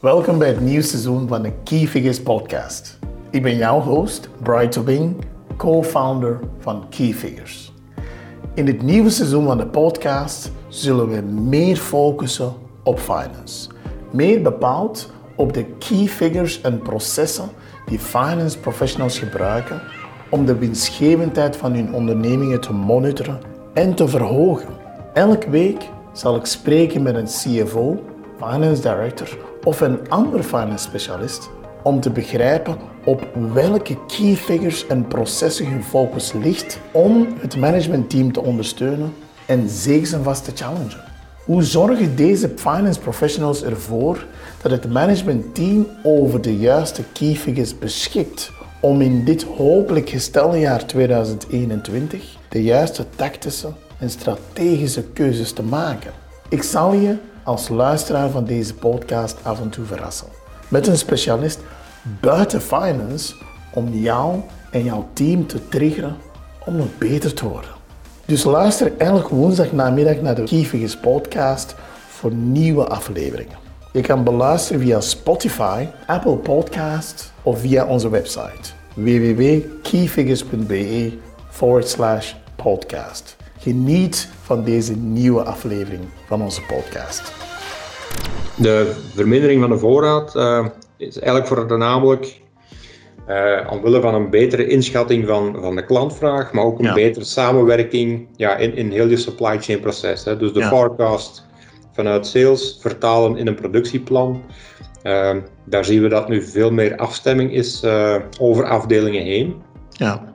Welkom bij het nieuwe seizoen van de Key Figures podcast. Ik ben jouw host, Bright Tobing, co-founder van Key Figures. In dit nieuwe seizoen van de podcast zullen we meer focussen op finance. Meer bepaald op de key figures en processen die finance professionals gebruiken om de winstgevendheid van hun ondernemingen te monitoren en te verhogen. Elke week zal ik spreken met een CFO, finance director of een andere finance specialist om te begrijpen op welke key figures en processen hun focus ligt om het managementteam te ondersteunen en zeker en vast te challengen. Hoe zorgen deze finance professionals ervoor dat het managementteam over de juiste key figures beschikt om in dit hopelijk gestelde jaar 2021 de juiste tactische en strategische keuzes te maken? Ik zal je als luisteraar van deze podcast af en toe verrassen. Met een specialist buiten finance om jou en jouw team te triggeren om nog beter te worden. Dus luister elke woensdag namiddag naar de Key podcast voor nieuwe afleveringen. Je kan beluisteren via Spotify, Apple Podcast of via onze website www.keyfigures.be forward slash podcast. Geniet van deze nieuwe aflevering van onze podcast. De vermindering van de voorraad uh, is eigenlijk voornamelijk uh, omwille van een betere inschatting van, van de klantvraag, maar ook een betere samenwerking ja, in, in heel je supply chain proces. Hè. Dus de forecast vanuit sales vertalen in een productieplan. Uh, daar zien we dat nu veel meer afstemming is over afdelingen heen. Ja.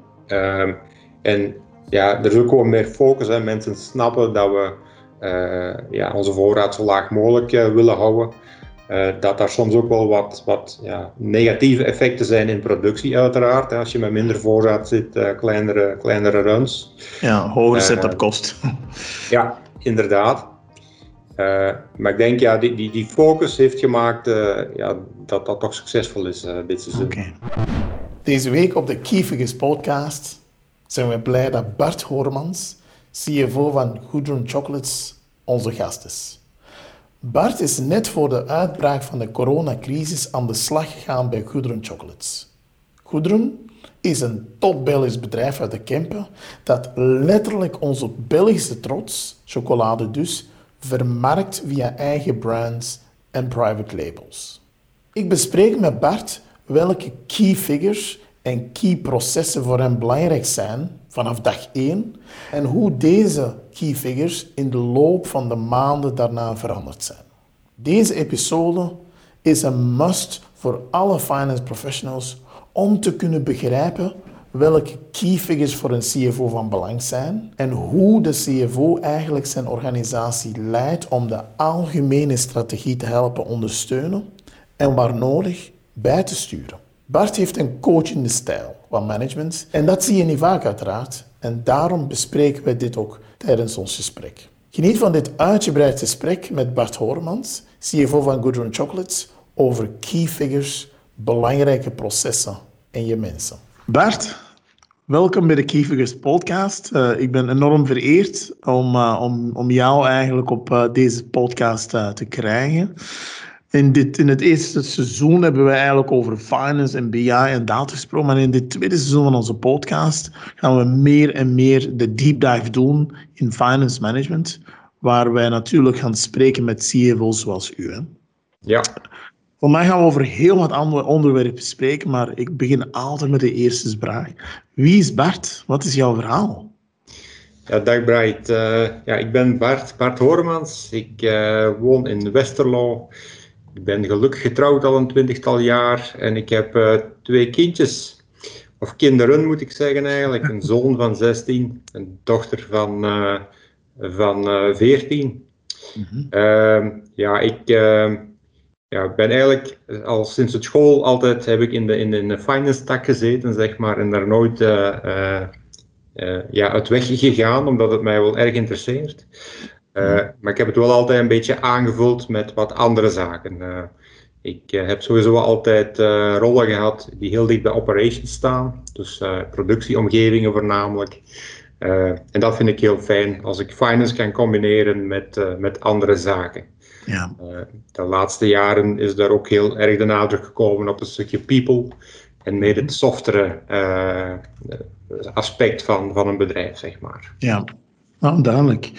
En ja, er is ook gewoon meer focus. Hè. Mensen snappen dat we uh, ja, onze voorraad zo laag mogelijk uh, willen houden. Uh, dat daar soms ook wel wat, wat ja, negatieve effecten zijn in productie, uiteraard. Als je met minder voorraad zit, kleinere, kleinere runs. Ja, hogere setup kost. ja, inderdaad. maar ik denk, ja, die, die, die focus heeft gemaakt ja, dat dat toch succesvol is dit seizoen. Okay. Deze week op de Key podcast zijn we blij dat Bart Hormans, CFO van Goodrun Chocolates, onze gast is. Bart is net voor de uitbraak van de coronacrisis aan de slag gegaan bij Goodrun Chocolates. Goodrun is een top Belgisch bedrijf uit de Kempen dat letterlijk onze Belgische trots, chocolade dus, vermarkt via eigen brands en private labels. Ik bespreek met Bart welke key figures en key processen voor hem belangrijk zijn vanaf dag 1 en hoe deze key figures in de loop van de maanden daarna veranderd zijn. Deze episode is een must voor alle finance professionals om te kunnen begrijpen welke key figures voor een CFO van belang zijn en hoe de CFO eigenlijk zijn organisatie leidt om de algemene strategie te helpen ondersteunen en waar nodig bij te sturen. Bart heeft een coachende stijl van management en dat zie je niet vaak uiteraard. En daarom bespreken we dit ook tijdens ons gesprek. Geniet van dit uitgebreid gesprek met Bart Hormans, CFO van Goodrun Chocolates, over key figures, belangrijke processen en je mensen. Bart, welkom bij de Key Figures podcast. Uh, ik ben enorm vereerd om, uh, om, om jou eigenlijk op uh, deze podcast te krijgen. In, dit, in het eerste seizoen hebben we eigenlijk over finance en BI en data gesproken. Maar in dit tweede seizoen van onze podcast gaan we meer en meer de deep dive doen in finance management. Waar wij natuurlijk gaan spreken met CFO's zoals u. Hè? Ja. Voor mij gaan we over heel wat andere onderwerpen spreken, maar ik begin altijd met de eerste vraag. Wie is Bart? Wat is jouw verhaal? Ja, dag Bright. Uh, ja, ik ben Bart, Bart Hormans. Ik uh, woon in Westerlo. Ik ben gelukkig getrouwd al een twintigtal jaar en ik heb uh, twee kindjes. Of kinderen moet ik zeggen eigenlijk. Een zoon van 16, een dochter van, uh, van uh, 14. Mm -hmm. ja, ik ja, ben eigenlijk al sinds het school altijd heb ik in de, in de, in de finance tak gezeten, zeg maar, en daar nooit ja, uit weg gegaan, omdat het mij wel erg interesseert. Uh, maar ik heb het wel altijd een beetje aangevuld met wat andere zaken. Uh, ik uh, heb sowieso altijd rollen gehad die heel dicht bij operations staan, dus productieomgevingen voornamelijk. en dat vind ik heel fijn als ik finance kan combineren met, met andere zaken. Ja. de laatste jaren is daar ook heel erg de nadruk gekomen op een stukje people en meer het softere aspect van, van een bedrijf, zeg maar. Ja, nou, duidelijk.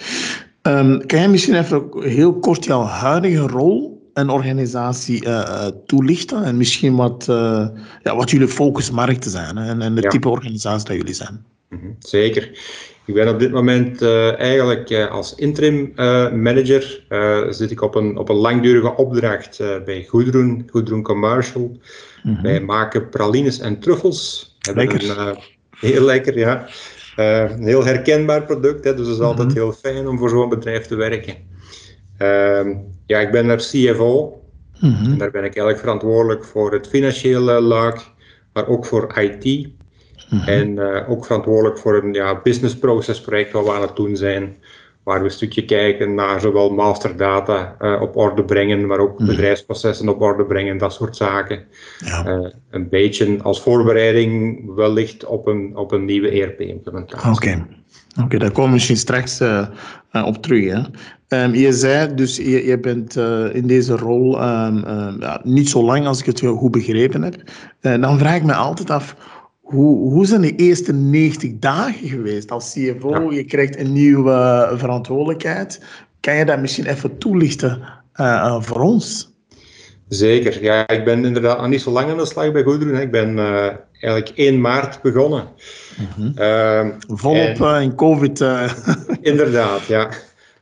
Um, kan jij misschien even heel kort jouw huidige rol en organisatie uh, toelichten? En misschien wat, uh, ja, wat jullie focusmarkten zijn hè? en, en de type organisatie dat jullie zijn? -hmm, zeker. Ik ben op dit moment uh, eigenlijk uh, als interim uh, manager zit ik op een, op een langdurige opdracht bij Goedroen, Goedroen Commercial. Mm -hmm. Wij maken pralines en truffels. Lekker. Een, heel lekker, ja. Een heel herkenbaar product, hè, dus het is altijd mm -hmm. heel fijn om voor zo'n bedrijf te werken. Ehm, ja, ik ben er CFO. En daar ben ik eigenlijk verantwoordelijk voor het financiële laag, maar ook voor IT. Mhm. En uh, ook verantwoordelijk voor een ja, business process project waar we aan het doen zijn. Waar we een stukje kijken naar zowel masterdata uh, op orde brengen, maar ook mhm. bedrijfsprocessen op orde brengen, dat soort zaken. Ja. Uh, een beetje als voorbereiding wellicht op een, op een nieuwe ERP-implementatie. Oké, okay. okay, daar komen we misschien straks op terug. Hè? Um, je zei dus, je, je bent in deze rol um, ja, niet zo lang als ik het goed begrepen heb. dan vraag ik me altijd af hoe, hoe zijn de eerste 90 dagen geweest als CFO? Je krijgt een nieuwe verantwoordelijkheid. Kan je dat misschien even toelichten uh, voor ons? Zeker. Ja, ik ben inderdaad nog niet zo lang aan de slag bij Goederen. Ik ben uh, eigenlijk 1 maart begonnen. Mm -hmm. uh, Volop en, in COVID. inderdaad, ja.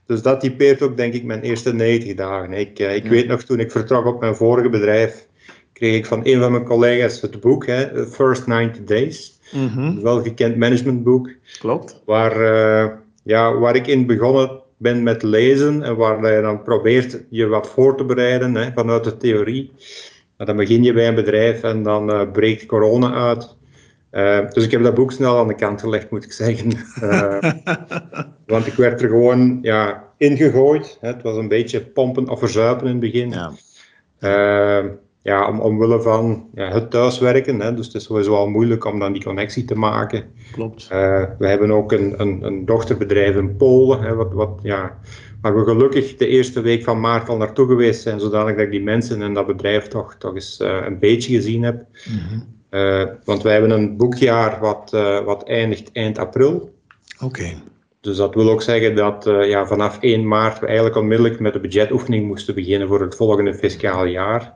Dus dat typeert ook, denk ik, mijn eerste 90 dagen. Ik, ik ja. weet nog, toen ik vertrok op mijn vorige bedrijf, kreeg ik van een van mijn collega's het boek, hè, First 90 Days. Mm -hmm. Wel gekend managementboek. Klopt. Waar, uh, ja, waar ik in begonnen ben met lezen en waar je dan probeert je wat voor te bereiden hè, vanuit de theorie. Maar dan begin je bij een bedrijf en dan uh, breekt corona uit. Uh, dus ik heb dat boek snel aan de kant gelegd, moet ik zeggen. want ik werd er gewoon ja, ingegooid. Hè. Het was een beetje pompen of verzuipen in het begin. Ja ja, om, omwille van ja, het thuiswerken. Hè, dus het is sowieso al moeilijk om dan die connectie te maken. Klopt. Uh, we hebben ook een, een, een dochterbedrijf in Polen, hè, wat, wat, ja, waar we gelukkig de eerste week van maart al naartoe geweest zijn, zodanig dat ik die mensen en dat bedrijf toch, toch eens uh, een beetje gezien heb. Mm -hmm. uh, want wij hebben een boekjaar wat, wat eindigt eind april. Oké. Okay. Dus dat wil ook zeggen dat ja, vanaf 1 maart we eigenlijk onmiddellijk met de budgetoefening moesten beginnen voor het volgende fiscale jaar.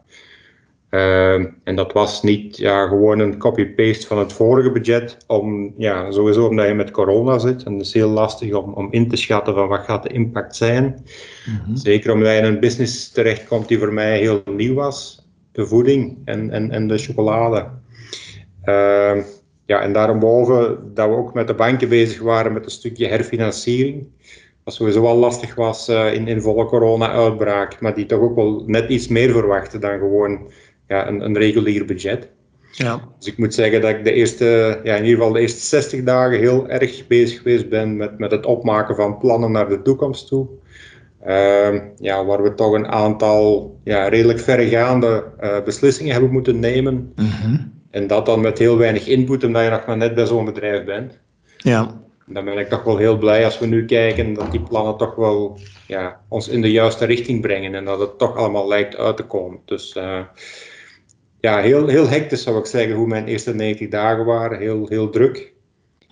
Uh, en dat was niet ja, gewoon een copy-paste van het vorige budget, om, ja, sowieso omdat je met corona zit. En het is heel lastig om, om in te schatten van wat gaat de impact zijn. Mm -hmm. Zeker omdat je in een business terechtkomt die voor mij heel nieuw was. De voeding en, en, en de chocolade. Uh, ja, en daarboven dat we ook met de banken bezig waren met een stukje herfinanciering. Wat sowieso wel lastig was uh, in, in volle corona-uitbraak, maar die toch ook wel net iets meer verwachten dan gewoon ja, een, een regulier budget. Ja. Dus ik moet zeggen dat ik de eerste, ja, in ieder geval de eerste 60 dagen heel erg bezig geweest ben met, met het opmaken van plannen naar de toekomst toe. Uh, ja, waar we toch een aantal ja, redelijk verregaande uh, beslissingen hebben moeten nemen. Mm -hmm. En dat dan met heel weinig input, omdat je nog maar net bij zo'n bedrijf bent. Ja. Dan ben ik toch wel heel blij als we nu kijken dat die plannen toch wel ja, ons in de juiste richting brengen en dat het toch allemaal lijkt uit te komen. Dus uh, ja, heel, heel hectisch zou ik zeggen hoe mijn eerste 90 dagen waren. Heel, heel druk.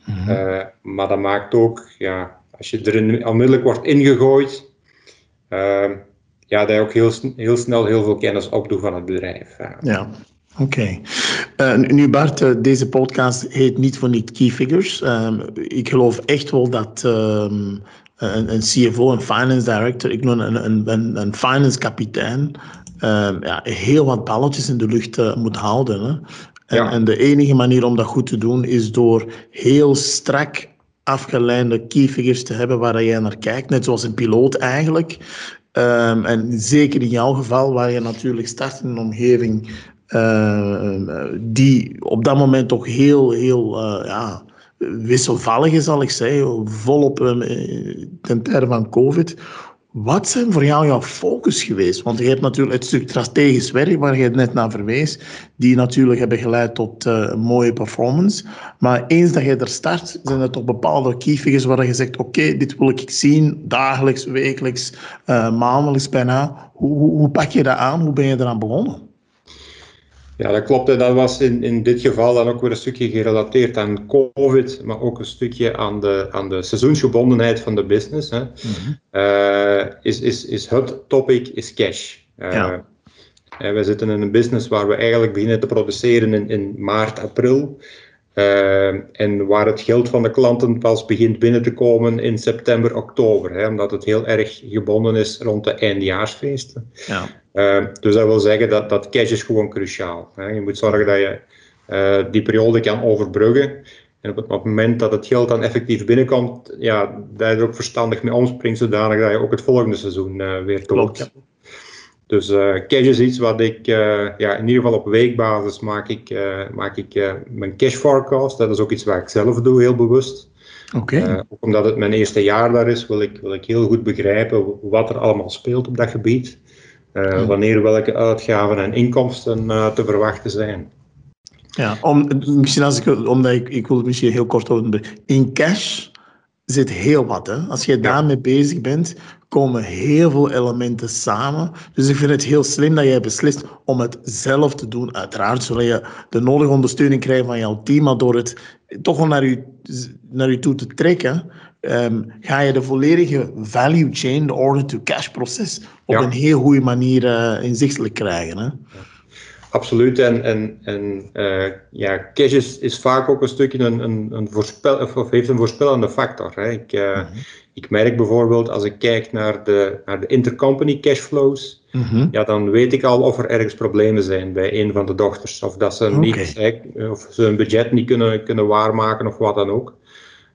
Mm -hmm. uh, maar dat maakt ook, ja, als je er onmiddellijk wordt ingegooid, uh, ja, dat je ook heel, heel snel heel veel kennis opdoet van het bedrijf. Ja, ja. oké. Okay. Uh, nu Bart, deze podcast heet niet voor niet Key Figures. Um, ik geloof echt wel dat um, een, een, CFO, een finance director, ik noem een, een, een finance kapitein, ja, heel wat balletjes in de lucht uh, moet houden. Hè? En, ja. en, de enige manier om dat goed te doen is door heel strak afgeleide key figures te hebben waar jij naar kijkt, net zoals een piloot eigenlijk. Um, en zeker in jouw geval, waar je natuurlijk start in een omgeving uh, die op dat moment toch heel, heel ja, wisselvallig is, zal ik zeggen, volop ten tijde van COVID Wat zijn voor jou jouw focus geweest? Want je hebt natuurlijk het stuk strategisch werk, waar je net naar verwees, die natuurlijk hebben geleid tot uh, een mooie performance. Maar eens dat je er start, zijn er toch bepaalde key figures waar je zegt, oké, dit wil ik zien, dagelijks, wekelijks, uh, maandelijks bijna. Hoe, hoe, hoe pak je dat aan? Hoe ben je eraan begonnen? Ja, dat klopt. En dat was in, in dit geval dan ook weer een stukje gerelateerd aan COVID, maar ook een stukje aan de, aan de seizoensgebondenheid van de business. Hè. Mm is, is, is het topic is cash. Uh, ja. we zitten in een business waar we eigenlijk beginnen te produceren in, in maart, april. Uh, en waar het geld van de klanten pas begint binnen te komen in september, oktober. Hè, omdat het heel erg gebonden is rond de eindjaarsfeesten. Ja. Uh, dus dat wil zeggen dat, dat cash is gewoon cruciaal. Hè. Je moet zorgen dat je uh, die periode kan overbruggen. En op het moment dat het geld dan effectief binnenkomt, ja, er ook verstandig mee omspringt, zodanig dat je ook het volgende seizoen weer door kan. Dus uh, cash is iets wat ik, uh, ja, in ieder geval op weekbasis maak ik, uh, maak ik mijn cash forecast. Dat is ook iets waar ik zelf doe, heel bewust. Oké. ook omdat het mijn eerste jaar daar is, wil ik, wil ik heel goed begrijpen wat er allemaal speelt op dat gebied. Wanneer welke uitgaven en inkomsten te verwachten zijn. Ja, om, misschien als ik, omdat ik, ik wil het misschien heel kort houden. In cash zit heel wat. Hè? Als je daarmee bezig bent, komen heel veel elementen samen. Dus ik vind het heel slim dat jij beslist om het zelf te doen. Uiteraard zul je de nodige ondersteuning krijgen van jouw team, maar door het toch wel naar je, naar je toe te trekken, um, ga je de volledige value chain, de order-to-cash proces, op een heel goede manier uh, inzichtelijk krijgen. Hè? Absoluut. En, en, en uh, ja, cash is, is vaak ook een stukje een, een, een voorspel, of heeft een voorspellende factor. Hè. Ik, uh, mm -hmm. ik merk bijvoorbeeld als ik kijk naar de, naar de intercompany cashflows, mm -hmm. ja, dan weet ik al of er ergens problemen zijn bij een van de dochters. Of dat ze, okay. niet, of ze hun budget niet kunnen, kunnen waarmaken of wat dan ook.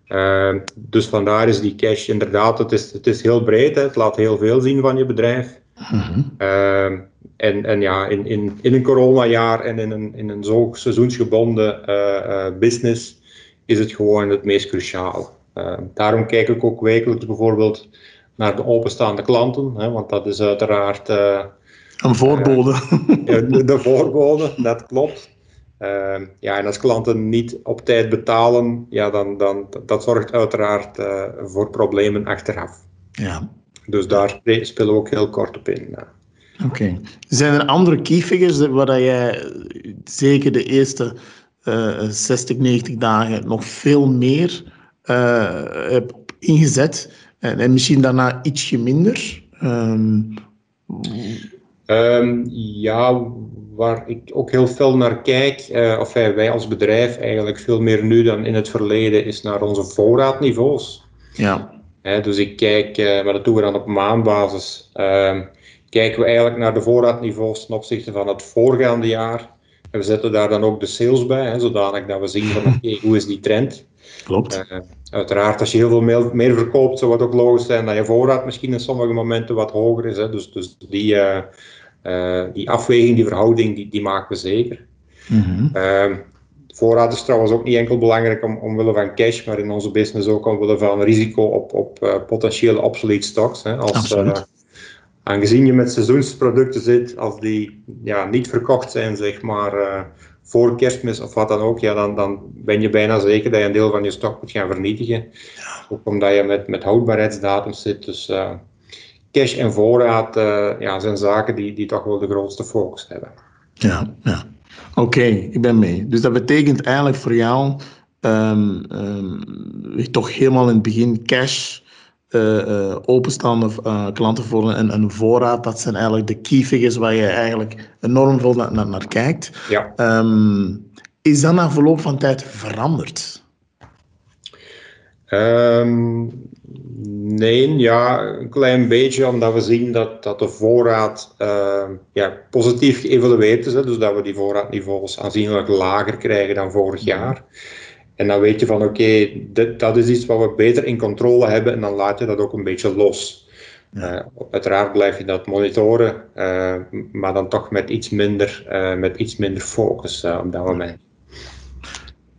Uh, dus vandaar is die cash inderdaad, het is, het is heel breed, hè. het laat heel veel zien van je bedrijf. Mm -hmm. En, en ja, in, in, in een coronajaar en in een, in een zo seizoensgebonden uh, uh, business is het gewoon het meest cruciaal. Uh, daarom kijk ik ook wekelijks bijvoorbeeld naar de openstaande klanten, hè, want dat is uiteraard... een voorbode. de, de voorbode, dat klopt. ja, en als klanten niet op tijd betalen, ja, dan, dan dat zorgt uiteraard voor problemen achteraf. Ja. Dus daar spelen we ook heel kort op in. Oké. Zijn er andere key figures waar jij zeker de eerste uh, 60, 90 dagen nog veel meer uh, hebt ingezet en, en, misschien daarna ietsje minder? Um... Um, ja, waar ik ook heel veel naar kijk, uh, of wij, wij als bedrijf eigenlijk veel meer nu dan in het verleden, is naar onze voorraadniveaus. Ja. dus ik kijk, uh, maar dat doen we dan op maandbasis. Kijken we eigenlijk naar de voorraadniveaus ten opzichte van het voorgaande jaar. En we zetten daar dan ook de sales bij, hè, zodanig dat we zien van oké, hoe is die trend. Klopt. Uh, uiteraard, als je heel veel meer, meer, verkoopt, zou het ook logisch zijn dat je voorraad misschien in sommige momenten wat hoger is. Hè. Dus, dus die, uh, uh, die afweging, die verhouding, die, die maken we zeker. Mm -hmm. voorraad is trouwens ook niet enkel belangrijk om, omwille van cash, maar in onze business ook omwille van risico op, op potentiële obsolete stocks. Hè. Als, aangezien je met seizoensproducten zit, als die ja, niet verkocht zijn, zeg maar, uh, voor kerstmis of wat dan ook, ja, dan, dan ben je bijna zeker dat je een deel van je stok moet gaan vernietigen. Ook omdat je met, met houdbaarheidsdatums zit. Dus uh, cash en voorraad uh, ja, zijn zaken die, die toch wel de grootste focus hebben. Ja, ja. oké, ik ben mee. Dus dat betekent eigenlijk voor jou um, um, toch helemaal in het begin cash uh, openstaande uh, klanten voor een, een voorraad. Dat zijn eigenlijk de key figures waar je eigenlijk enorm veel naar, naar, naar kijkt. Ja. Um, is dat na verloop van tijd veranderd? Um, nee, ja, een klein beetje, omdat we zien dat, dat de voorraad uh, ja, positief geëvalueerd is. Hè, dus dat we die voorraadniveaus aanzienlijk lager krijgen dan vorig jaar. En dan weet je van oké, dat is iets wat we beter in controle hebben en dan laat je dat ook een beetje los. Uh, uiteraard blijf je dat monitoren, uh, maar dan toch met iets minder, uh, met iets minder focus op dat moment.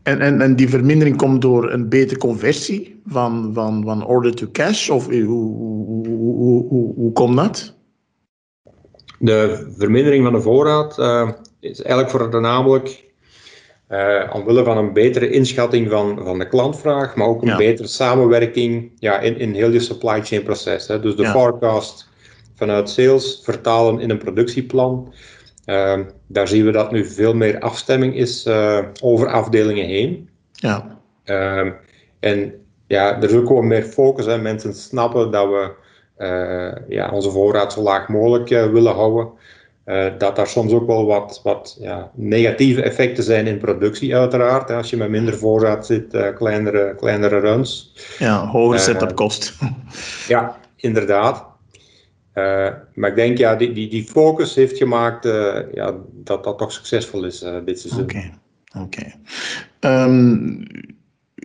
En, en, en die vermindering komt door een betere conversie van, van, van order to cash? Of hoe, hoe, hoe, hoe, hoe komt dat? De vermindering van de voorraad is eigenlijk voornamelijk uh, omwille van een betere inschatting van, van de klantvraag, maar ook een betere samenwerking ja, in, in heel je supply chain proces. Hè. Dus de forecast vanuit sales vertalen in een productieplan. Uh, daar zien we dat nu veel meer afstemming is uh, over afdelingen heen. Ja. Uh, en ja, er is ook gewoon meer focus. Hè. Mensen snappen dat we uh, ja, onze voorraad zo laag mogelijk willen houden. Dat daar soms ook wel wat, wat ja, negatieve effecten zijn in productie, uiteraard. Als je met minder voorraad zit, kleinere, kleinere runs. Ja, hogere setup kost. ja, inderdaad. Uh, maar ik denk, ja, die, die, die focus heeft gemaakt uh, ja, dat dat toch succesvol is uh, dit seizoen. Oké, okay. oké. Okay. Um,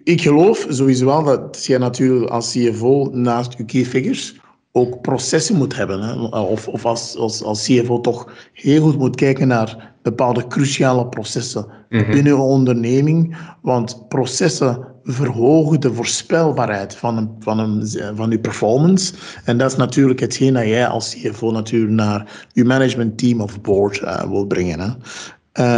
ik geloof sowieso wel dat je natuurlijk als CFO naast je key figures ook processen moet hebben. Hè? Of, of als, als, als CFO toch heel goed moet kijken naar bepaalde cruciale processen mm -hmm. binnen een onderneming. Want processen verhogen de voorspelbaarheid van, een, van, een, van je performance. En dat is natuurlijk hetgeen dat jij als CFO natuurlijk naar je management team of board uh, wil brengen. Hè.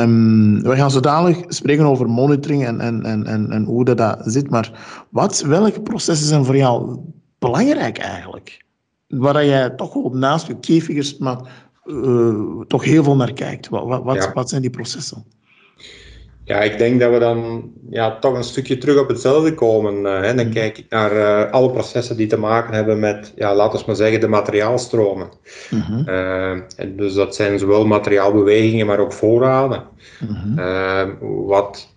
Um, we gaan zo dadelijk spreken over monitoring en, en, en, en, en hoe dat, dat zit. Maar wat, welke processen zijn voor jou belangrijk eigenlijk? Waar jij toch wel naast je key figures, maar uh, toch heel veel naar kijkt. Wat, wat, ja. wat zijn die processen? Ja, ik denk dat we dan ja, toch een stukje terug op hetzelfde komen. Uh, hè. Dan mm. kijk ik naar uh, alle processen die te maken hebben met, ja, laten we maar zeggen, de materiaalstromen. Mm -hmm. uh, en dus dat zijn zowel materiaalbewegingen, maar ook voorraden. -hmm. wat,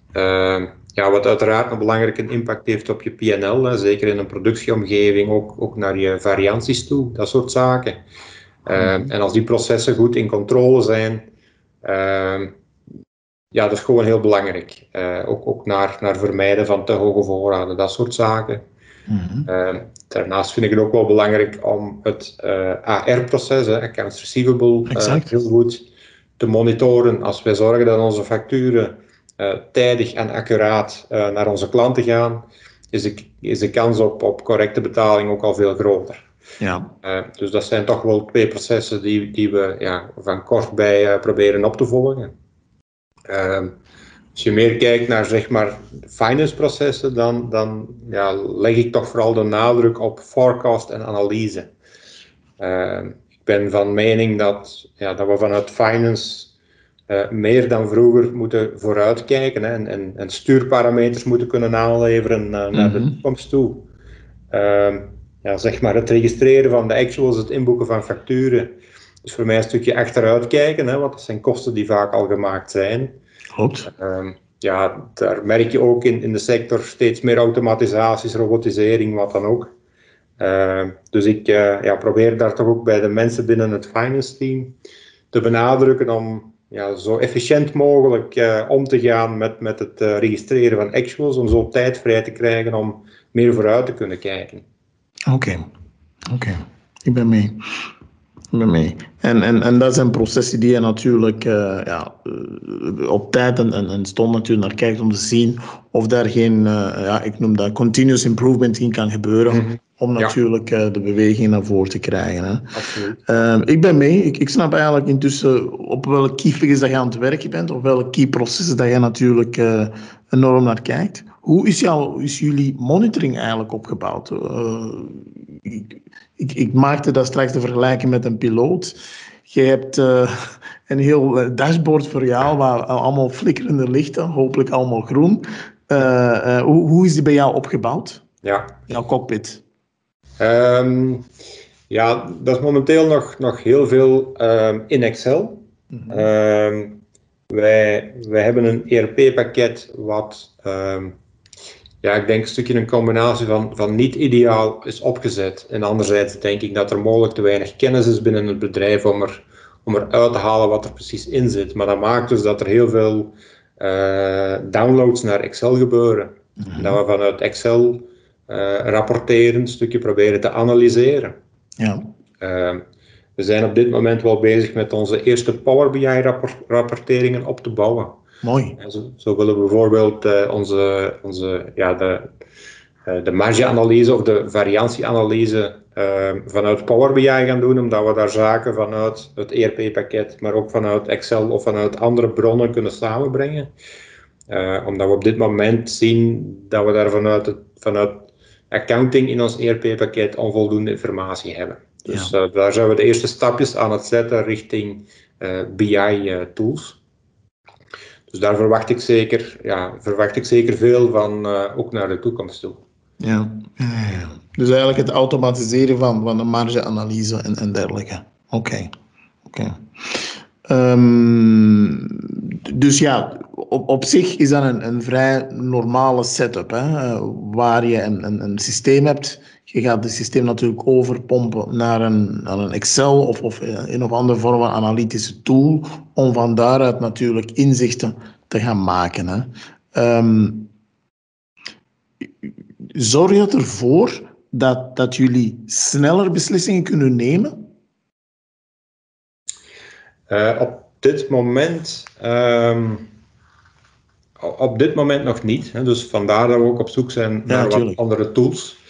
ja, wat uiteraard een belangrijke impact heeft op je PNL, zeker in een productieomgeving, ook, ook naar je varianties toe, dat soort zaken. -hmm. En als die processen goed in controle zijn ja, dat is gewoon heel belangrijk. Uh, ook ook naar, naar vermijden van te hoge voorraden, dat soort zaken. Mm -hmm. uh, daarnaast vind ik het ook wel belangrijk om het uh, eh, AR-proces, accounts receivable, heel goed te monitoren. Als wij zorgen dat onze facturen tijdig en accuraat naar onze klanten gaan, is de, is de kans op, op correcte betaling ook al veel groter. Ja. dus dat zijn toch wel twee processen die, die we ja, van kort bij proberen op te volgen. Uh, als je meer kijkt naar zeg maar finance processen, dan, dan ja, leg ik toch vooral de nadruk op forecast en analyse. Ik ben van mening dat, ja, dat we vanuit finance uh, meer dan vroeger moeten vooruitkijken hè, en, en, en, stuurparameters moeten kunnen aanleveren naar mm -hmm. de mhm. toekomst toe. Ehm, ja, zeg maar het registreren van de actuals, het inboeken van facturen, dus voor mij een stukje achteruit kijken, hè, want dat zijn kosten die vaak al gemaakt zijn. Klopt. Um, ja, daar merk je ook in, in de sector steeds meer automatisaties, robotisering, wat dan ook. Uh, dus ik uh, ja, probeer daar toch ook bij de mensen binnen het finance team te benadrukken om ja, zo efficiënt mogelijk uh, om te gaan met, met het registreren van actuals, om zo tijd vrij te krijgen om meer vooruit te kunnen kijken. Oké, oké, ik ben mee mee. En, en, en dat zijn processen die je natuurlijk uh, ja, uh, op tijd en, en, en, stond natuurlijk naar kijkt om te zien of daar geen, uh, ja, ik noem dat continuous improvement in kan gebeuren. Mm -hmm. Om natuurlijk de beweging naar voren te krijgen. Hè. Absoluut. ik ben mee. Ik, ik snap eigenlijk intussen op welke key figures dat je aan het werken bent, of welke key processen dat je natuurlijk enorm naar kijkt. Hoe is, jouw, is jullie monitoring eigenlijk opgebouwd? Ik, ik, ik, maakte dat straks de vergelijking met een piloot. Je hebt uh, een heel eh, dashboard voor jou, waar allemaal flikkerende lichten, hopelijk allemaal groen. Uh, uh, hoe, hoe, is die bij jou opgebouwd? Ja. Jouw cockpit? Um, ja, dat is momenteel nog, nog heel veel um, in Excel. Mm -hmm. um, wij, wij hebben een ERP-pakket wat ja, ik denk een stukje een combinatie van, van niet ideaal is opgezet. En anderzijds denk ik dat er mogelijk te weinig kennis is binnen het bedrijf om er, om er uit te halen wat er precies in zit. Maar dat maakt dus dat er heel veel uh, downloads naar Excel gebeuren. Mm -hmm. Dat we vanuit Excel uh, rapporteren, een stukje proberen te analyseren. Ja. Uh, we zijn op dit moment wel bezig met onze eerste Power BI rapport rapporteringen op te bouwen. Mooi. Zo, zo, willen we bijvoorbeeld onze, onze, ja, de, de margeanalyse of de variantieanalyse vanuit Power BI gaan doen, omdat we daar zaken vanuit het ERP-pakket, maar ook vanuit Excel of vanuit andere bronnen kunnen samenbrengen. omdat we op dit moment zien dat we daar vanuit, vanuit accounting in ons ERP-pakket onvoldoende informatie hebben. Dus ja. uh, daar zijn we de eerste stapjes aan het zetten richting uh, eh, BI-tools. Eh, dus daar verwacht ik zeker, ja, verwacht ik zeker veel van, ook naar de toekomst toe. Ja. ja, dus eigenlijk het automatiseren van, van de margeanalyse en, en dergelijke. Oké. Oké. Um, dus ja, op, op zich is dat een, een vrij normale setup, hè, waar je een, een, een systeem hebt je gaat het systeem natuurlijk overpompen naar een, naar een Excel of, of een of andere vorm van analytische tool, om van daaruit natuurlijk inzichten te gaan maken. Hè. Um, zorg je ervoor dat, dat jullie sneller beslissingen kunnen nemen? Uh, op dit moment. Um, op dit moment nog niet. Hè. Dus vandaar dat we ook op zoek zijn naar wat andere tools.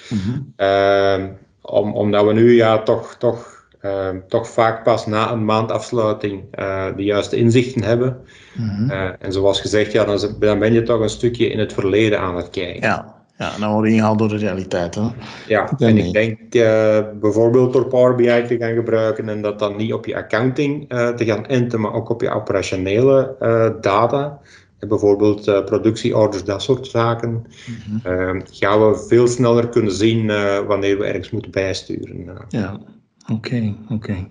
Ehm, om, omdat we nu ja, toch, toch, ehm, toch vaak pas na een maand afsluiting uh, de juiste inzichten hebben. Mhm. Eh, en zoals gezegd, ja, dan, dan, ben je toch een stukje in het verleden aan het kijken. Ja, ja dan word je ingehaald door de realiteit. Hè? Ja, en ik denk uh, bijvoorbeeld door Power BI te gaan gebruiken en dat dan niet op je accounting te gaan enten, maar ook op je operationele data bijvoorbeeld uh, productieorders, dat soort zaken, mm gaan we veel sneller kunnen zien uh, wanneer we ergens moeten bijsturen. Ja, oké, oké.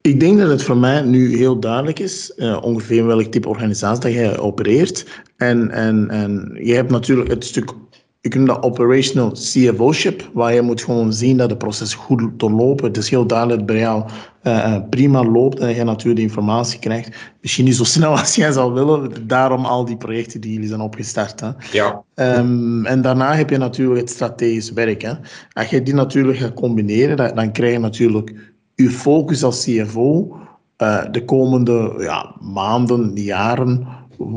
Ik denk dat het voor mij nu heel duidelijk is, ongeveer welk type organisatie dat jij opereert. En, en, en je hebt natuurlijk het stuk je kunt dat operational CFO-ship, waar je moet gewoon zien dat het proces goed doorlopen. Het is heel duidelijk bij jou uh, prima loopt en je natuurlijk de informatie krijgt. Misschien niet zo snel als jij zou willen, daarom al die projecten die jullie zijn opgestart. Hè. Ja. Um, en daarna heb je natuurlijk het strategisch werk. Hè. Als je die natuurlijk gaat combineren, dan, dan krijg je natuurlijk je focus als CFO uh, de komende ja, maanden, jaren.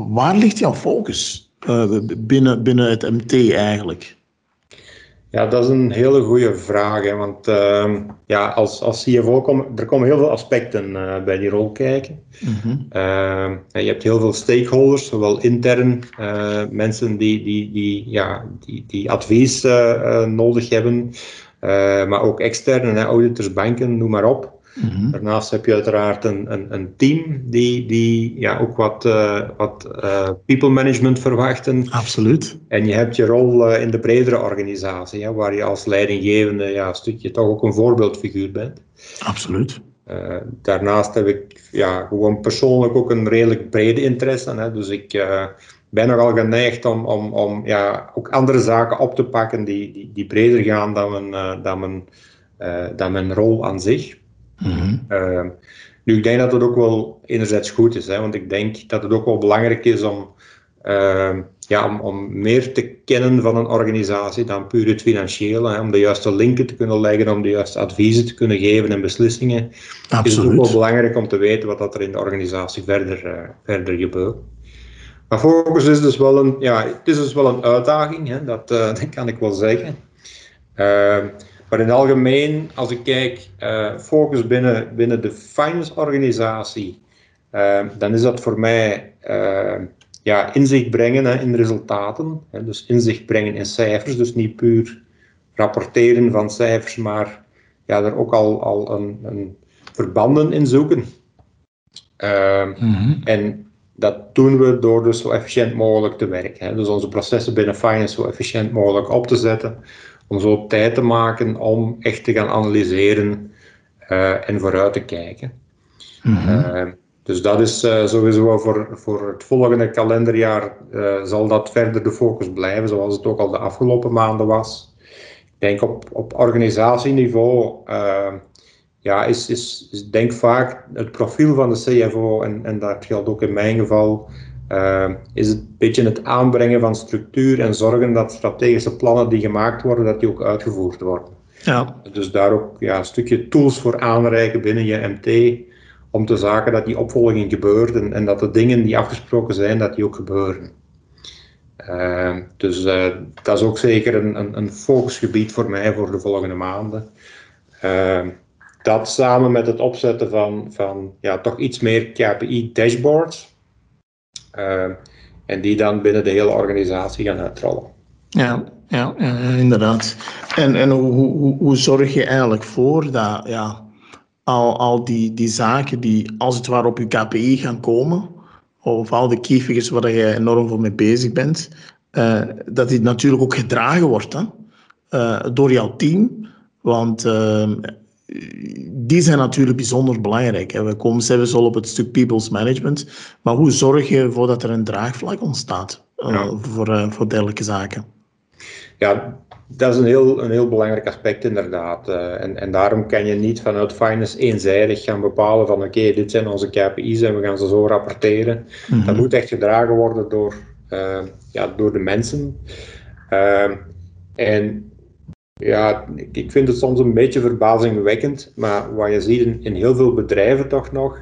Waar ligt jouw focus? Uh, binnen, binnen het MT eigenlijk? Ja, dat is een hele goede vraag. Hè, want uh, ja, als, als CFO komen er komen heel veel aspecten uh, bij die rol kijken. Mm je hebt heel veel stakeholders, zowel intern mensen die, die, die, ja, die, die advies nodig hebben, maar ook externe, auditors, banken, noem maar op. Mhm. Daarnaast heb je uiteraard een, een, een team die, die ja, ook wat, uh, wat uh, people management verwachten. Absoluut. En je hebt je rol uh, in de bredere organisatie, ja, waar je als leidinggevende ja, een stukje toch ook een voorbeeldfiguur bent. Absoluut. daarnaast heb ik ja, gewoon persoonlijk ook een redelijk brede interesse. Hè, dus ik ben nogal geneigd om, om, om ja, ook andere zaken op te pakken die, die, die breder gaan dan mijn, dan, mijn, dan mijn rol aan zich. Ehm, nu, ik denk dat het ook wel enerzijds goed is, hè, want ik denk dat het ook wel belangrijk is om, uh, ja, om, om, meer te kennen van een organisatie dan puur het financiële. Hè, om de juiste linken te kunnen leggen, om de juiste adviezen te kunnen geven en beslissingen. Absoluut. Is het ook wel belangrijk om te weten wat dat er in de organisatie verder, uh, verder gebeurt. Maar focus is dus wel een, ja, het is dus wel een uitdaging, hè, dat, uh, dat kan ik wel zeggen. Ehm, maar in het algemeen, als ik kijk, uh, focus binnen, binnen de finance-organisatie, uh, dan is dat voor mij uh, ja, inzicht brengen hè, in resultaten. Hè, dus inzicht brengen in cijfers, dus niet puur rapporteren van cijfers, maar ja, er ook al, al een, een verbanden in zoeken. Mm En dat doen we door dus zo efficiënt mogelijk te werken. Hè. Dus onze processen binnen finance zo efficiënt mogelijk op te zetten om zo tijd te maken om echt te gaan analyseren uh, en vooruit te kijken. Mm -hmm. dus dat is uh, sowieso voor, voor het volgende kalenderjaar zal dat verder de focus blijven, zoals het ook al de afgelopen maanden was. Ik denk op, op organisatieniveau ja, is, is, is denk vaak het profiel van de CFO, en, en dat geldt ook in mijn geval, uh, is het een beetje het aanbrengen van structuur en zorgen dat strategische plannen die gemaakt worden, dat die ook uitgevoerd worden. Ja. Dus daar ook ja, een stukje tools voor aanreiken binnen je MT, om te zaken dat die opvolging gebeurt en, en dat de dingen die afgesproken zijn, dat die ook gebeuren. Uh, dus uh, dat is ook zeker een, een, een, focusgebied voor mij voor de volgende maanden. Uh, dat samen met het opzetten van, van ja, toch iets meer KPI-dashboards. En die dan binnen de hele organisatie gaan uitrollen. Ja, ja, inderdaad. En, en hoe, hoe, zorg je eigenlijk voor dat ja, al, al die, die zaken die als het ware op je KPI gaan komen, of al de key waar je enorm voor mee bezig bent, uh, dat die natuurlijk ook gedragen wordt hè? Uh, door jouw team. Want uh, die zijn natuurlijk bijzonder belangrijk. We komen zelfs al op het stuk people's management. Maar hoe zorg je ervoor dat er een draagvlak ontstaat ja. voor, voor dergelijke zaken? Ja, dat is een heel, een heel belangrijk aspect inderdaad. Uh, en, en daarom kan je niet vanuit finance eenzijdig gaan bepalen van oké, dit zijn onze KPI's en we gaan ze zo rapporteren. Mm Dat moet echt gedragen worden door, uh, ja, door de mensen. Uh, en ja, ik vind het soms een beetje verbazingwekkend, maar wat je ziet in, in heel veel bedrijven toch nog,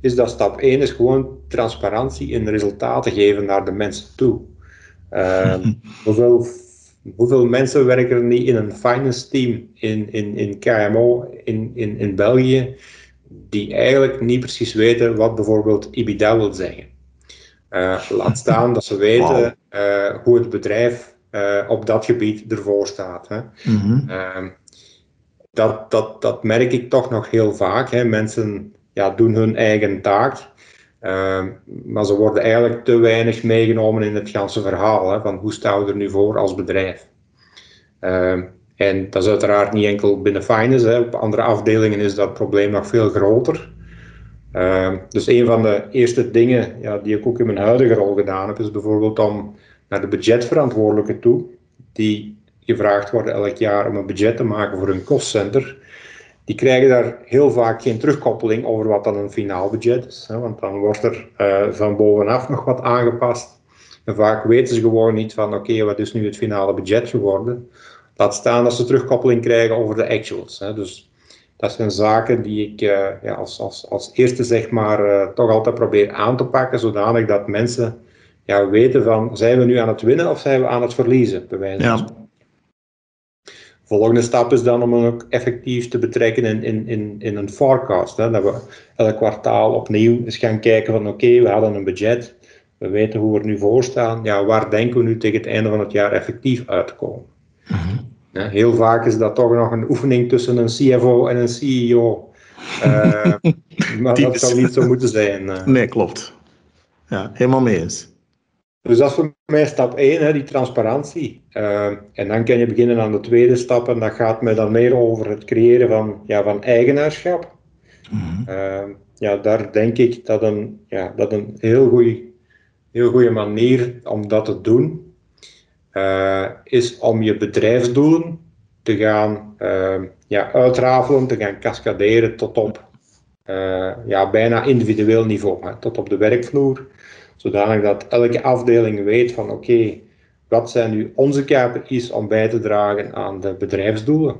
is dat stap 1 is gewoon transparantie in resultaten geven naar de mensen toe. hoeveel hoeveel mensen werken er niet in een finance team in, in, in KMO in, in, in België, die eigenlijk niet precies weten wat bijvoorbeeld EBITDA wil zeggen. Uh, laat staan dat ze weten uh, hoe het bedrijf op dat gebied ervoor staat. Hè. Mm -hmm. dat, dat, dat merk ik toch nog heel vaak. Hè. Mensen ja, doen hun eigen taak. Uh, maar ze worden eigenlijk te weinig meegenomen in het ganse verhaal. Hè, van hoe staan we er nu voor als bedrijf? Uh, en dat is uiteraard niet enkel binnen finance. Hè. Op andere afdelingen is dat probleem nog veel groter. Uh, dus een van de eerste dingen ja, die ik ook in mijn huidige rol gedaan heb, is bijvoorbeeld om naar de budgetverantwoordelijken toe, die gevraagd worden elk jaar om een budget te maken voor hun kostcenter die krijgen daar heel vaak geen terugkoppeling over wat dan een finaal budget is. Hè, want dan wordt er uh, van bovenaf nog wat aangepast. En vaak weten ze gewoon niet van oké, wat is nu het finale budget geworden. Laat staan dat ze terugkoppeling krijgen over de actuals. Hè. Dus dat zijn zaken die ik uh, ja, als, als, als eerste zeg maar uh, toch altijd probeer aan te pakken, zodanig dat mensen ja, weten van zijn we nu aan het winnen of zijn we aan het verliezen, bij wijze van ja volgende stap is dan om hem ook effectief te betrekken in, in, in, in een forecast. Hè? Dat we elk kwartaal opnieuw eens gaan kijken van oké, we hadden een budget, we weten hoe we er nu voor staan. Ja, waar denken we nu tegen het einde van het jaar effectief uit te komen? Mhm. heel vaak is dat toch nog een oefening tussen een CFO en een CEO. Uh, eh, maar dat zou niet zo moeten zijn. Uh. Nee, klopt. Ja, helemaal mee eens. Dus dat is voor mij stap 1, hè, die transparantie. Uh, en dan kan je beginnen aan de tweede stap, en dat gaat mij dan meer over het creëren van, ja, van eigenaarschap. Mm ja, daar denk ik dat een, ja, dat een heel goede heel goede manier om dat te doen uh, is om je bedrijfsdoelen te gaan uh, ja, uitrafelen, te gaan cascaderen tot op uh, ja, bijna individueel niveau, hè, tot op de werkvloer zodanig dat elke afdeling weet van oké, wat zijn nu onze KPI's om bij te dragen aan de bedrijfsdoelen.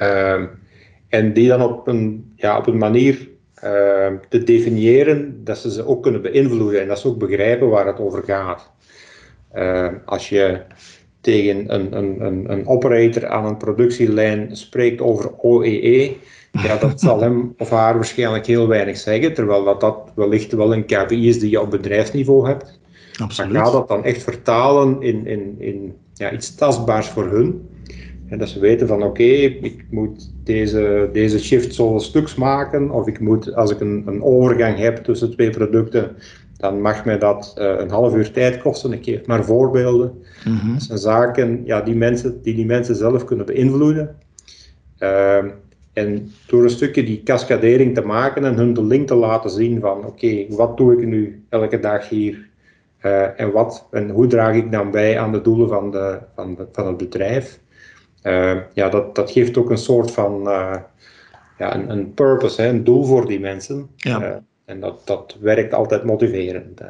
Uh, en die dan op een, ja, op een manier uh, te definiëren dat ze ze ook kunnen beïnvloeden en dat ze ook begrijpen waar het over gaat. Uh, als je tegen een, een, een, een operator aan een productielijn spreekt over OEE, ja, dat zal hem of haar waarschijnlijk heel weinig zeggen, terwijl dat, dat wellicht wel een KPI is die je op bedrijfsniveau hebt. Absoluut. Maar ga dat dan echt vertalen in, in, in ja, iets tastbaars voor hun. En dat ze weten van oké, ik moet deze, deze shift zoveel stuks maken, of ik moet, als ik een, een overgang heb tussen twee producten, dan mag mij dat uh, een half uur tijd kosten. Ik geef maar voorbeelden. Mm -hmm. Dat zijn zaken ja, die, mensen, die die mensen zelf kunnen beïnvloeden. Uh, en door een stukje die cascadering te maken en hun de link te laten zien van oké, wat doe ik nu elke dag hier uh, en, wat, en hoe draag ik dan bij aan de doelen van, de, van, de, van het bedrijf. Uh, ja, dat, dat geeft ook een soort van uh, ja, een, een purpose, hè, een doel voor die mensen. Ja. En dat, dat werkt altijd motiverend.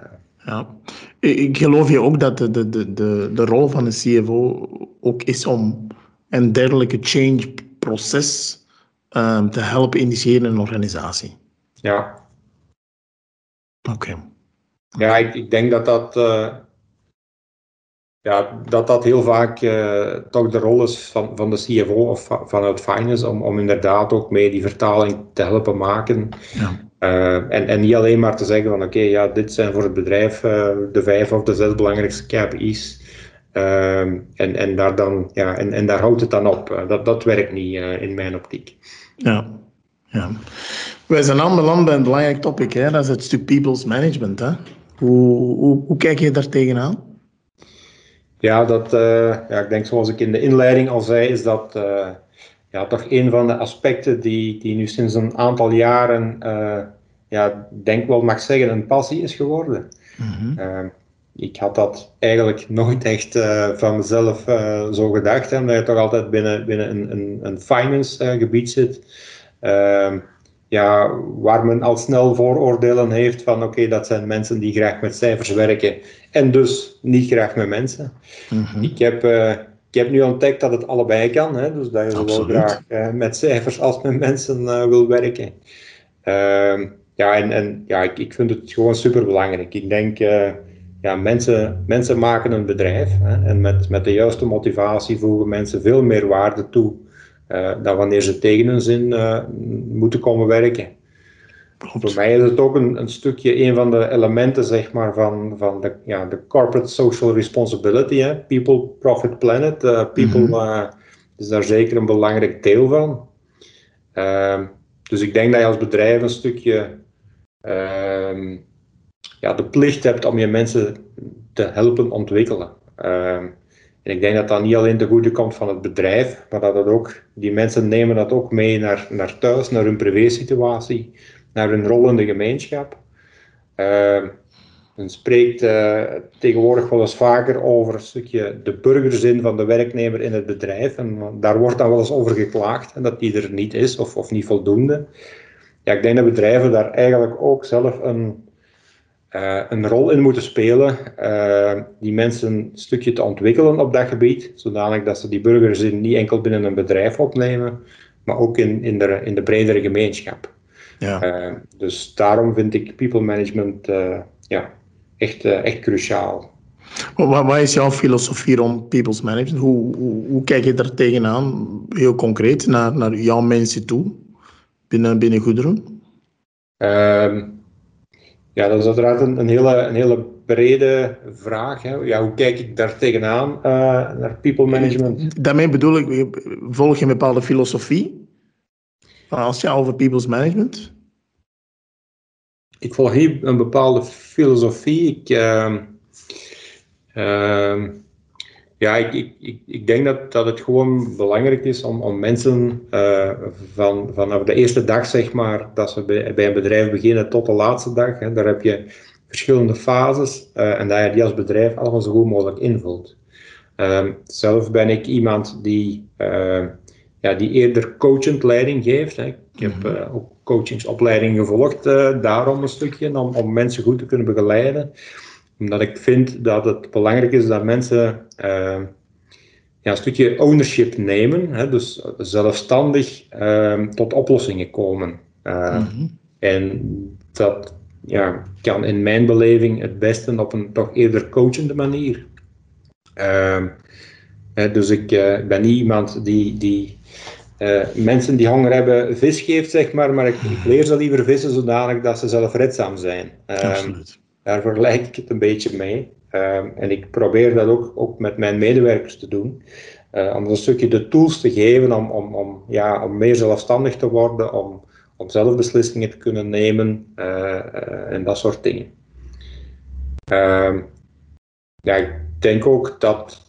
Ja. Ik geloof je ook dat de, de, de, de, rol van een CFO ook is om een dergelijke change proces um, te helpen initiëren in een organisatie. Ja. Oké. Ja, ik, ik, denk dat dat, uh, ja, dat, dat heel vaak uh, toch de rol is van, van de CFO of vanuit finance, om, om inderdaad ook mee die vertaling te helpen maken. Ja. Uh, en, en niet alleen maar te zeggen van oké, ja, dit zijn voor het bedrijf de vijf of de zes belangrijkste KPI's. Ehm, en, en, daar dan, ja, en, en daar houdt het dan op. dat, dat werkt niet in mijn optiek. Ja, ja. Wij zijn aanbeland bij een belangrijk topic, hè? dat is het stuk people's management. Hè? Hoe, hoe, hoe kijk je daar tegenaan? Ja, dat, uh, ja, ik denk zoals ik in de inleiding al zei, is dat uh, ja, toch een van de aspecten die, die nu sinds een aantal jaren, uh, ja, denk wel mag zeggen, een passie is geworden. Mm -hmm. ik had dat eigenlijk nooit echt van mezelf zo gedacht, hè, omdat je toch altijd binnen, binnen een, een, een finance gebied zit. Ehm, ja, waar men al snel vooroordelen heeft van oké, dat zijn mensen die graag met cijfers werken en dus niet graag met mensen. Mhm. ik, heb, uh, ik heb nu ontdekt dat het allebei kan, hè, dus dat je zowel graag uh, met cijfers als met mensen uh, wil werken. Ehm, ja, en, en ja, ik, ik vind het gewoon super belangrijk. Ik denk, ja, mensen, mensen maken een bedrijf hè, en met, met de juiste motivatie voegen mensen veel meer waarde toe dan wanneer ze tegen hun zin moeten komen werken. Voor mij is het ook een, een, stukje, een van de elementen zeg maar, van, van de, ja, de corporate social responsibility. Hè? People, profit, planet. Uh, people mm is daar zeker een belangrijk deel van. Ehm, dus ik denk dat je als bedrijf een stukje ehm, ja, de plicht hebt om je mensen te helpen ontwikkelen. Ehm, en ik denk dat dat niet alleen de goede komt van het bedrijf, maar dat het ook, die mensen nemen dat ook mee naar, naar thuis, naar hun privé-situatie, naar hun rol in de gemeenschap. Uh, men spreekt uh, tegenwoordig wel eens vaker over een stukje de burgerzin van de werknemer in het bedrijf. En daar wordt dan wel eens over geklaagd en dat die er niet is of, of niet voldoende. Ja, ik denk dat bedrijven daar eigenlijk ook zelf een, uh, een rol in moeten spelen, uh, die mensen een stukje te ontwikkelen op dat gebied, zodanig dat ze die burgers niet enkel binnen een bedrijf opnemen, maar ook in, in, de, in de bredere gemeenschap. Ja. Uh, dus daarom vind ik people management ja, echt, echt cruciaal. Wat, wat, is jouw filosofie rond people's management? Hoe, hoe, hoe, kijk je daar tegenaan, heel concreet, naar, naar jouw mensen toe binnen, binnen Goederen? Ehm, ja, dat is uiteraard een, een, hele, een hele brede vraag. Hè. Ja, hoe kijk ik daar tegenaan, uh, naar people management? Daarmee bedoel ik, volg je een bepaalde filosofie? Als je over people's management? Ik volg hier een bepaalde filosofie. Ik, uh, ja, ik, ik, ik denk dat, dat het gewoon belangrijk is om, om mensen uh, van, vanaf de eerste dag, zeg maar, dat ze bij, bij een bedrijf beginnen tot de laatste dag, hè, daar heb je verschillende fases uh, en dat je die als bedrijf allemaal zo goed mogelijk invult. Uh, zelf ben ik iemand die, uh, ja, die eerder coachend leiding geeft. Hè. Ik heb mhm. ook coachingsopleiding gevolgd, daarom een stukje, om, om mensen goed te kunnen begeleiden omdat ik vind dat het belangrijk is dat mensen uh, ja, een stukje ownership nemen, hè, dus zelfstandig uh, tot oplossingen komen. Mm En dat ja, kan in mijn beleving het beste op een toch eerder coachende manier. Ehm, dus ik ben niet iemand die, die mensen die honger hebben vis geeft, zeg maar, maar ik, ik leer ze liever vissen zodanig dat ze zelfredzaam zijn. Absoluut. Daar vergelijk ik het een beetje mee. Ehm, en ik probeer dat ook, ook met mijn medewerkers te doen. Uh, om een stukje de tools te geven om, om, om, ja, om meer zelfstandig te worden, om, om zelf beslissingen te kunnen nemen uh, en dat soort dingen. Ehm, ja, ik denk ook dat,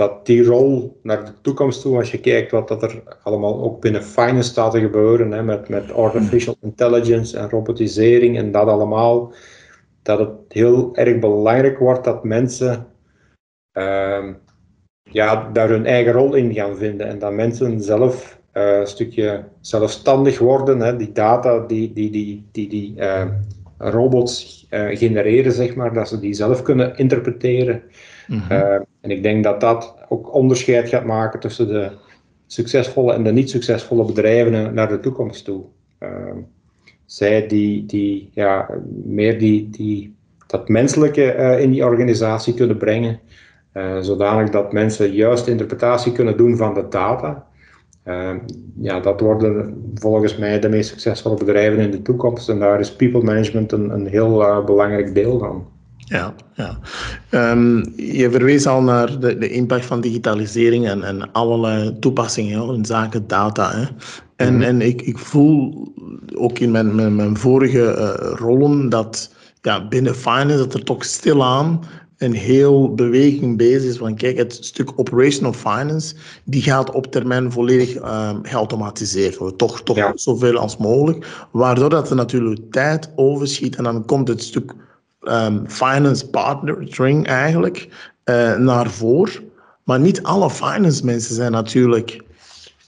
dat die rol naar de toekomst toe, als je kijkt wat dat er allemaal ook binnen finance staat te gebeuren, hè, met, met artificial intelligence en robotisering en dat allemaal, dat het heel erg belangrijk wordt dat mensen uh, ja, daar hun eigen rol in gaan vinden en dat mensen zelf uh, een stukje zelfstandig worden. Hè, die data die die, die, die, die uh, robots uh, genereren, zeg maar, dat ze die zelf kunnen interpreteren. Mm -hmm. en ik denk dat dat ook onderscheid gaat maken tussen de succesvolle en de niet succesvolle bedrijven naar de toekomst toe. Ehm, zij die, die ja, meer die, die, dat menselijke in die organisatie kunnen brengen. zodanig dat mensen juist interpretatie kunnen doen van de data. Uh, ja, dat worden volgens mij de meest succesvolle bedrijven in de toekomst. En daar is people management een, een heel uh, belangrijk deel van. Ja, ja. Um, je verwees al naar de, de impact van digitalisering en, en allerlei toepassingen in zaken data. Hè. En, mm en ik, ik voel ook in mijn, mijn, mijn vorige uh, rollen dat ja, binnen finance dat er toch stilaan een heel beweging bezig is van kijk, het stuk operational finance, die gaat op termijn volledig um, geautomatiseerd worden. Toch, toch zoveel als mogelijk. Waardoor dat er natuurlijk tijd overschiet en dan komt het stuk um, finance partnering eigenlijk uh, naar voren. Maar niet alle finance mensen zijn natuurlijk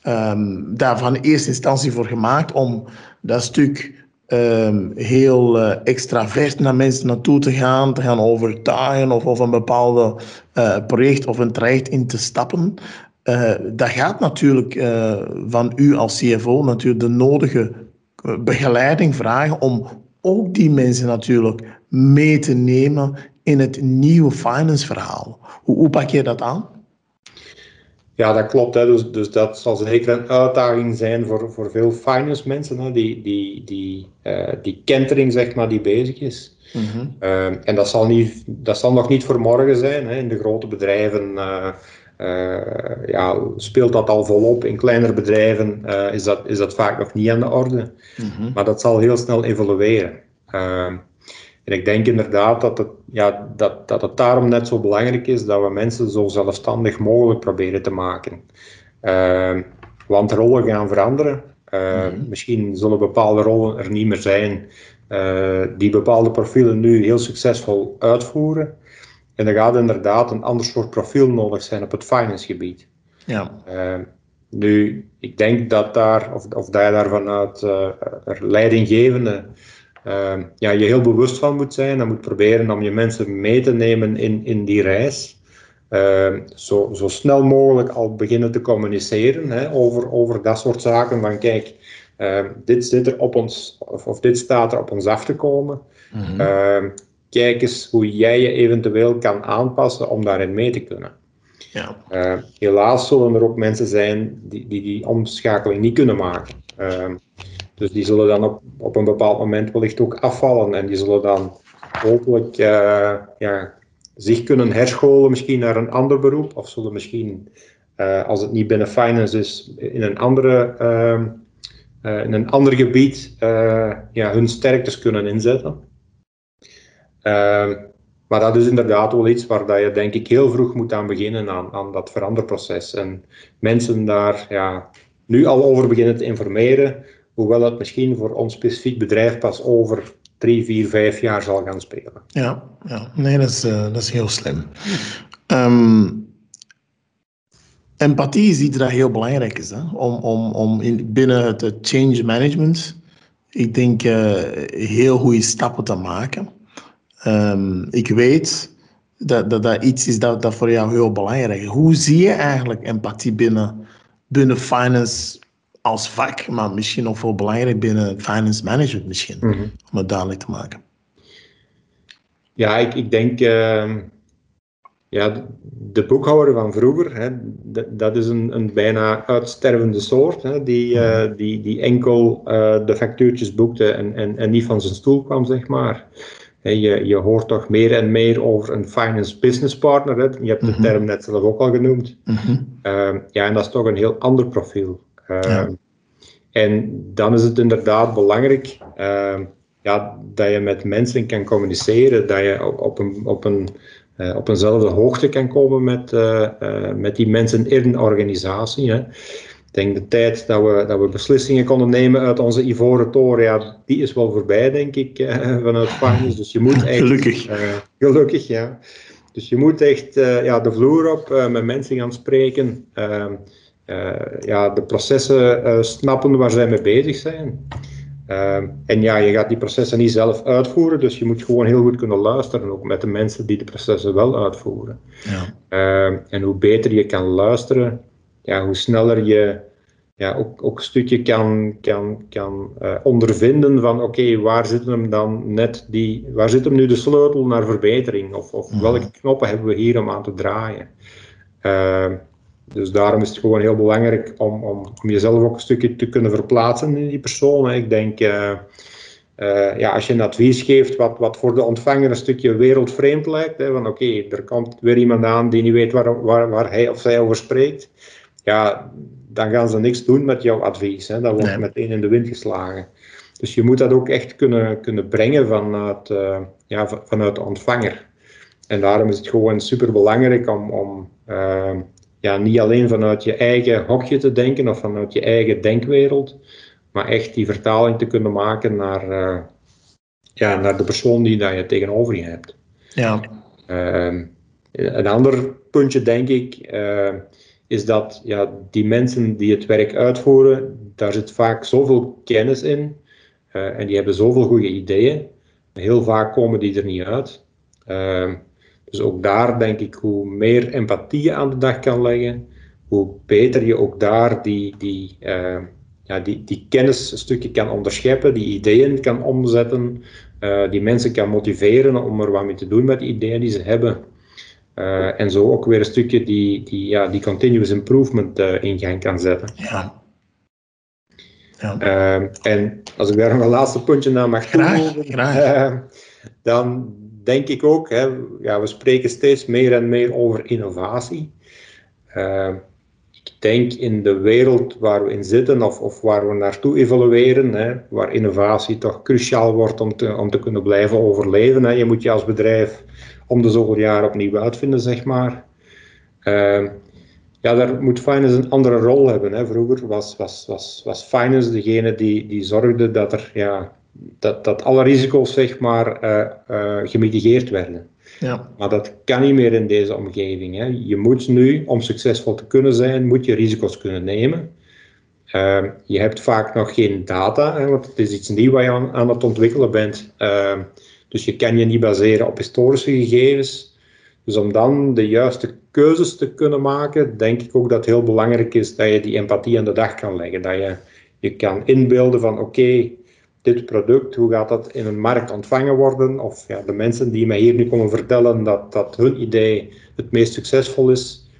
um, daar van eerste instantie voor gemaakt om dat stuk um, heel uh, extravert naar mensen naartoe te gaan, te gaan overtuigen of, of een bepaalde uh, project of een traject in te stappen. Dat gaat natuurlijk van u als CFO natuurlijk de nodige begeleiding vragen om ook die mensen natuurlijk mee te nemen in het nieuwe finance verhaal. Hoe, hoe pak je dat aan? Ja, dat klopt. Hè. Dus, dus dat zal zeker een uitdaging zijn voor, voor veel finance mensen, hè, die, die, die, uh, die kentering zeg maar, die bezig is. Mhm. uh, en dat zal, niet, dat zal nog niet voor morgen zijn. Hè. In de grote bedrijven uh, ja, speelt dat al volop. In kleinere bedrijven is, dat, is dat vaak nog niet aan de orde. Mhm. Maar dat zal heel snel evolueren. Ehm, en ik denk inderdaad dat het, ja, dat, dat het daarom net zo belangrijk is dat we mensen zo zelfstandig mogelijk proberen te maken. Uh, want rollen gaan veranderen. Uh, Misschien zullen bepaalde rollen er niet meer zijn uh, die bepaalde profielen nu heel succesvol uitvoeren. En er gaat inderdaad een ander soort profiel nodig zijn op het finance gebied. Ja. Ehm, nu, ik denk dat daar, of, of dat je daar vanuit uh, leidinggevende uh, ja, je heel bewust van moet zijn en moet proberen om je mensen mee te nemen in, in die reis. Uh, zo, zo snel mogelijk al beginnen te communiceren hè, over, over dat soort zaken. Van kijk, uh, dit zit er op ons, of, of, dit staat er op ons af te komen. Mm -hmm. kijk eens hoe jij je eventueel kan aanpassen om daarin mee te kunnen. Ja. helaas zullen er ook mensen zijn die die, die omschakeling niet kunnen maken. Dus die zullen dan op, op een bepaald moment wellicht ook afvallen en die zullen dan hopelijk uh, ja, zich kunnen herscholen misschien naar een ander beroep of zullen misschien, uh, als het niet binnen finance is, in een, andere, uh, in een ander gebied ja, hun sterktes kunnen inzetten. Ehm, maar dat is inderdaad wel iets waar dat je denk ik heel vroeg moet aan beginnen aan, aan dat veranderproces. En mensen daar ja, nu al over beginnen te informeren, Hoewel dat misschien voor ons specifiek bedrijf pas over drie, vier, vijf jaar zal gaan spelen. Ja, ja. nee, dat is, uh, dat is heel slim. Um, empathie is iets dat heel belangrijk is. Hè? Om, om, om in, binnen het change management, ik denk, uh, heel goede stappen te maken. Um, ik weet dat, dat dat iets is dat, dat voor jou heel belangrijk is. Hoe zie je eigenlijk empathie binnen, binnen finance als vak, maar misschien nog veel belangrijk binnen finance management misschien, mhm. om het duidelijk te maken. Ja, ik, ik denk, uh, ja, de boekhouder van vroeger, hè, dat is een, een bijna uitstervende soort, hè, die, uh, die, die enkel uh, de factuurtjes boekte en, en, en niet van zijn stoel kwam, zeg maar. Je, je hoort toch meer en meer over een finance business partner. Hè? Je hebt de mhm. term net zelf ook al genoemd. Mm -hmm. uh, ja, en dat is toch een heel ander profiel. Ehm, en dan is het inderdaad belangrijk ehm, ja, dat je met mensen kan communiceren, dat je op, op, een, op, een, uh, op eenzelfde hoogte kan komen met, uh, uh, met die mensen in een organisatie. Hè. Ik denk de tijd dat we, dat we beslissingen konden nemen uit onze ivoren toren, ja, die is wel voorbij, denk ik, vanuit finance. Dus je moet echt... Gelukkig. gelukkig, ja. Dus je moet echt ja, de vloer op, met mensen gaan spreken. Uh, ja, de processen uh, snappen waar zij mee bezig zijn. Uh, en ja, je gaat die processen niet zelf uitvoeren, dus je moet gewoon heel goed kunnen luisteren, ook met de mensen die de processen wel uitvoeren. Ja. en hoe beter je kan luisteren, ja, hoe sneller je ja, ook, ook een stukje kan, kan, kan ondervinden van oké, waar zit hem dan net die, waar zit hem nu de sleutel naar verbetering? Of, of mhm. welke knoppen hebben we hier om aan te draaien? Dus daarom is het gewoon heel belangrijk om, om, om jezelf ook een stukje te kunnen verplaatsen in die persoon. Ik denk, uh, ja, als je een advies geeft wat, wat voor de ontvanger een stukje wereldvreemd lijkt, hè, van oké, er komt weer iemand aan die niet weet waar, waar, waar hij of zij over spreekt, ja, dan gaan ze niks doen met jouw advies. Hè. Dat wordt meteen in de wind geslagen. Dus je moet dat ook echt kunnen, kunnen brengen vanuit, uh, ja, vanuit de ontvanger. En daarom is het gewoon super belangrijk om, om uh, ja, niet alleen vanuit je eigen hokje te denken of vanuit je eigen denkwereld, maar echt die vertaling te kunnen maken naar, uh, ja, naar de persoon die daar je tegenover je hebt. Ja. Uh, een ander puntje, denk ik, uh, is dat ja, die mensen die het werk uitvoeren, daar zit vaak zoveel kennis in uh, en die hebben zoveel goede ideeën. Heel vaak komen die er niet uit. Ehm, dus ook daar denk ik, hoe meer empathie je aan de dag kan leggen, hoe beter je ook daar die, die, ja, die, die kennis een stukje kan onderscheppen, die ideeën kan omzetten, uh, die mensen kan motiveren om er wat mee te doen met die ideeën die ze hebben. Uh, en zo ook weer een stukje die, die, ja, die continuous improvement uh, in gang kan zetten. Ja. ja. en als ik daar nog een laatste puntje naar mag toevoegen, dan denk ik ook, hè, ja, we spreken steeds meer en meer over innovatie ik denk in de wereld waar we in zitten of, of waar we naartoe evolueren, hè, waar innovatie toch cruciaal wordt om te, om te kunnen blijven overleven. Hè. Je moet je als bedrijf om de zoveel jaar opnieuw uitvinden, zeg maar. Uh, ja, daar moet finance een andere rol hebben. Hè. Vroeger was, was, was, was finance degene die, die zorgde dat, er, ja, dat, dat alle risico's zeg maar, uh, uh, gemitigeerd werden. Ja. Maar dat kan niet meer in deze omgeving. Hè. Je moet nu, om succesvol te kunnen zijn, moet je risico's kunnen nemen. Uh, je hebt vaak nog geen data, hè, want het is iets nieuws wat je aan, aan het ontwikkelen bent. Uh, dus je kan je niet baseren op historische gegevens. Dus om dan de juiste keuzes te kunnen maken, denk ik ook dat het heel belangrijk is dat je die empathie aan de dag kan leggen. Dat je je kan inbeelden van oké, dit product, hoe gaat dat in een markt ontvangen worden? Of ja, de mensen die mij hier nu komen vertellen dat, dat hun idee het meest succesvol is,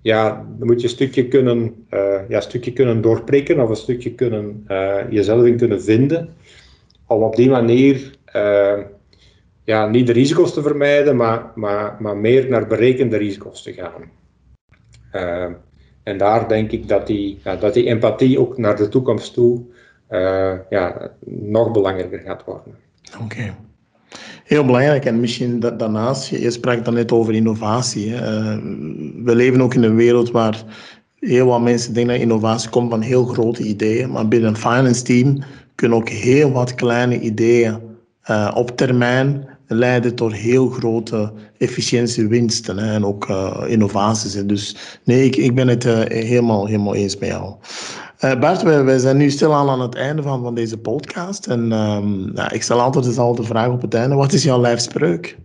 ja, dan moet je een stukje kunnen, uh, ja, een stukje kunnen doorprikken of een stukje kunnen, uh, jezelf in kunnen vinden. Om op die manier uh, ja, niet de risico's te vermijden, maar, maar, maar meer naar berekende risico's te gaan. en daar denk ik dat die, ja, dat die empathie ook naar de toekomst toe ja, nog belangrijker gaat worden. Oké. Heel belangrijk. En misschien daarnaast, je sprak dan net over innovatie. Uh, we leven ook in een wereld waar heel wat mensen denken dat innovatie komt van heel grote ideeën. Maar binnen een finance team kunnen ook heel wat kleine ideeën uh, op termijn leiden tot heel grote efficiëntiewinsten en ook innovaties. Dus nee, ik, ik ben het helemaal, helemaal eens met jou. Uh, Bart, wij, zijn nu stilaan aan het einde van, van deze podcast. En um, nou, ik stel altijd dezelfde vraag op het einde. Wat is jouw lijfspreuk?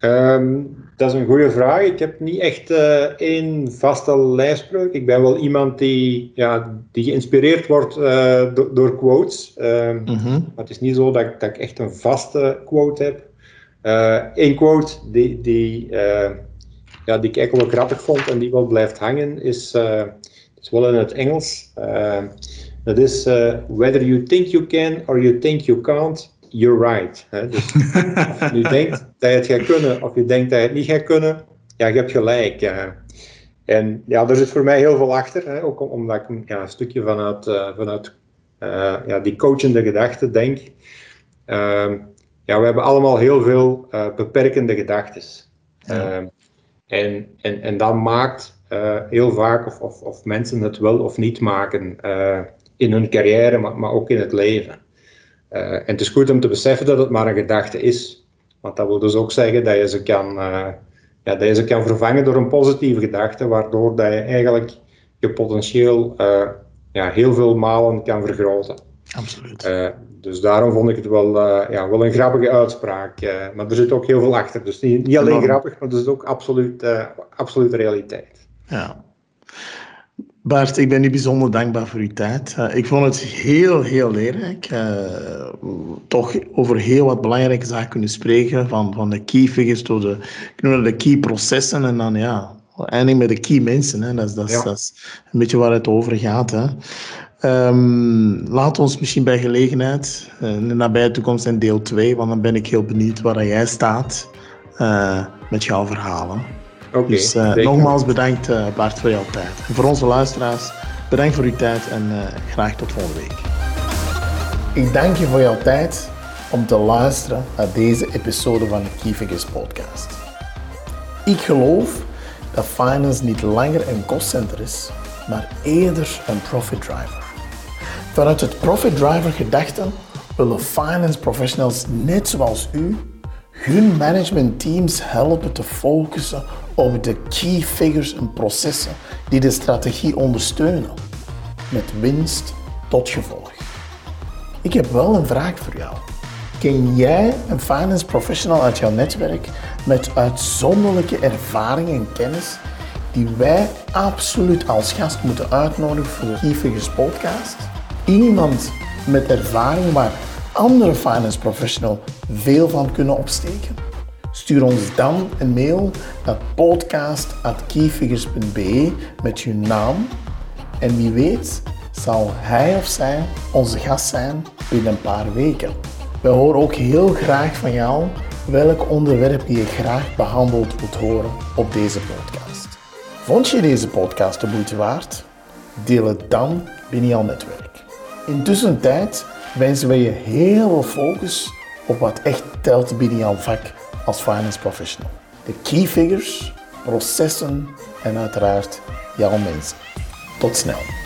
Um, dat is een goede vraag. Ik heb niet echt uh, één vaste lijfspreuk. Ik ben wel iemand die, ja, die geïnspireerd wordt uh, do door quotes. Um, mm -hmm. Maar het is niet zo dat ik, dat ik echt een vaste quote heb. Eén quote die, die, ja, die ik eigenlijk wel grappig vond en die wel blijft hangen is zowel in het Engels. Uh, dat is uh, whether you think you can or you think you can't, you're right. Hè? Dus of je denkt dat je het gaat kunnen of je denkt dat je het niet gaat kunnen, ja, je hebt gelijk. En ja, er zit voor mij heel veel achter, hè? ook omdat ik ja, een stukje vanuit, uh, vanuit uh, ja, die coachende gedachten denk. Uh, ja, we hebben allemaal heel veel beperkende gedachten. Ja. en, en, en dat maakt heel vaak of, of, of, mensen het wel of niet maken uh, in hun carrière, maar, maar, ook in het leven. Uh, en het is goed om te beseffen dat het maar een gedachte is. Want dat wil dus ook zeggen dat je ze kan, ja, dat je ze kan vervangen door een positieve gedachte, waardoor dat je eigenlijk je potentieel ja, heel veel malen kan vergroten. Absoluut. dus daarom vond ik het wel, ja, wel een grappige uitspraak. maar er zit ook heel veel achter. Dus niet, niet alleen grappig, maar het is ook absoluut, absoluut realiteit. Ja. Bart, ik ben u bijzonder dankbaar voor uw tijd. Uh, ik vond het heel, heel leerrijk. Uh, toch over heel wat belangrijke zaken kunnen spreken. Van, van de key figures tot de, de key processen. En dan ja, eindig met de key mensen. Hè. Dat, is, dat, ja. dat is een beetje waar het over gaat. Hè. Um, laat ons misschien bij gelegenheid uh, in de nabije toekomst in deel 2, want dan ben ik heel benieuwd waar jij staat uh, met jouw verhalen. Okay, dus uh, nogmaals bedankt Bart voor jouw tijd. En voor onze luisteraars, bedankt voor uw tijd en graag tot volgende week. Ik dank je voor jouw tijd om te luisteren naar deze episode van de Key podcast. Ik geloof dat finance niet langer een kostcenter is, maar eerder een profit driver. Vanuit het profit driver gedachte willen finance professionals net zoals u hun management teams helpen te focussen op de key figures en processen die de strategie ondersteunen, met winst tot gevolg. Ik heb wel een vraag voor jou. Ken jij een finance professional uit jouw netwerk met uitzonderlijke ervaring en kennis die wij absoluut als gast moeten uitnodigen voor de Key Figures podcast? Iemand met ervaring waar andere finance professionals veel van kunnen opsteken? Stuur ons dan een mail naar podcast.keyfigures.be met je naam en wie weet zal hij of zij onze gast zijn binnen een paar weken. We horen ook heel graag van jou welk onderwerp je graag behandeld wilt horen op deze podcast. Vond je deze podcast de moeite waard? Deel het dan binnen jouw netwerk. Intussen tijd wensen we je heel veel focus op wat echt telt binnen jouw vak als finance professional. De key figures, processen en uiteraard jouw mensen. Tot snel.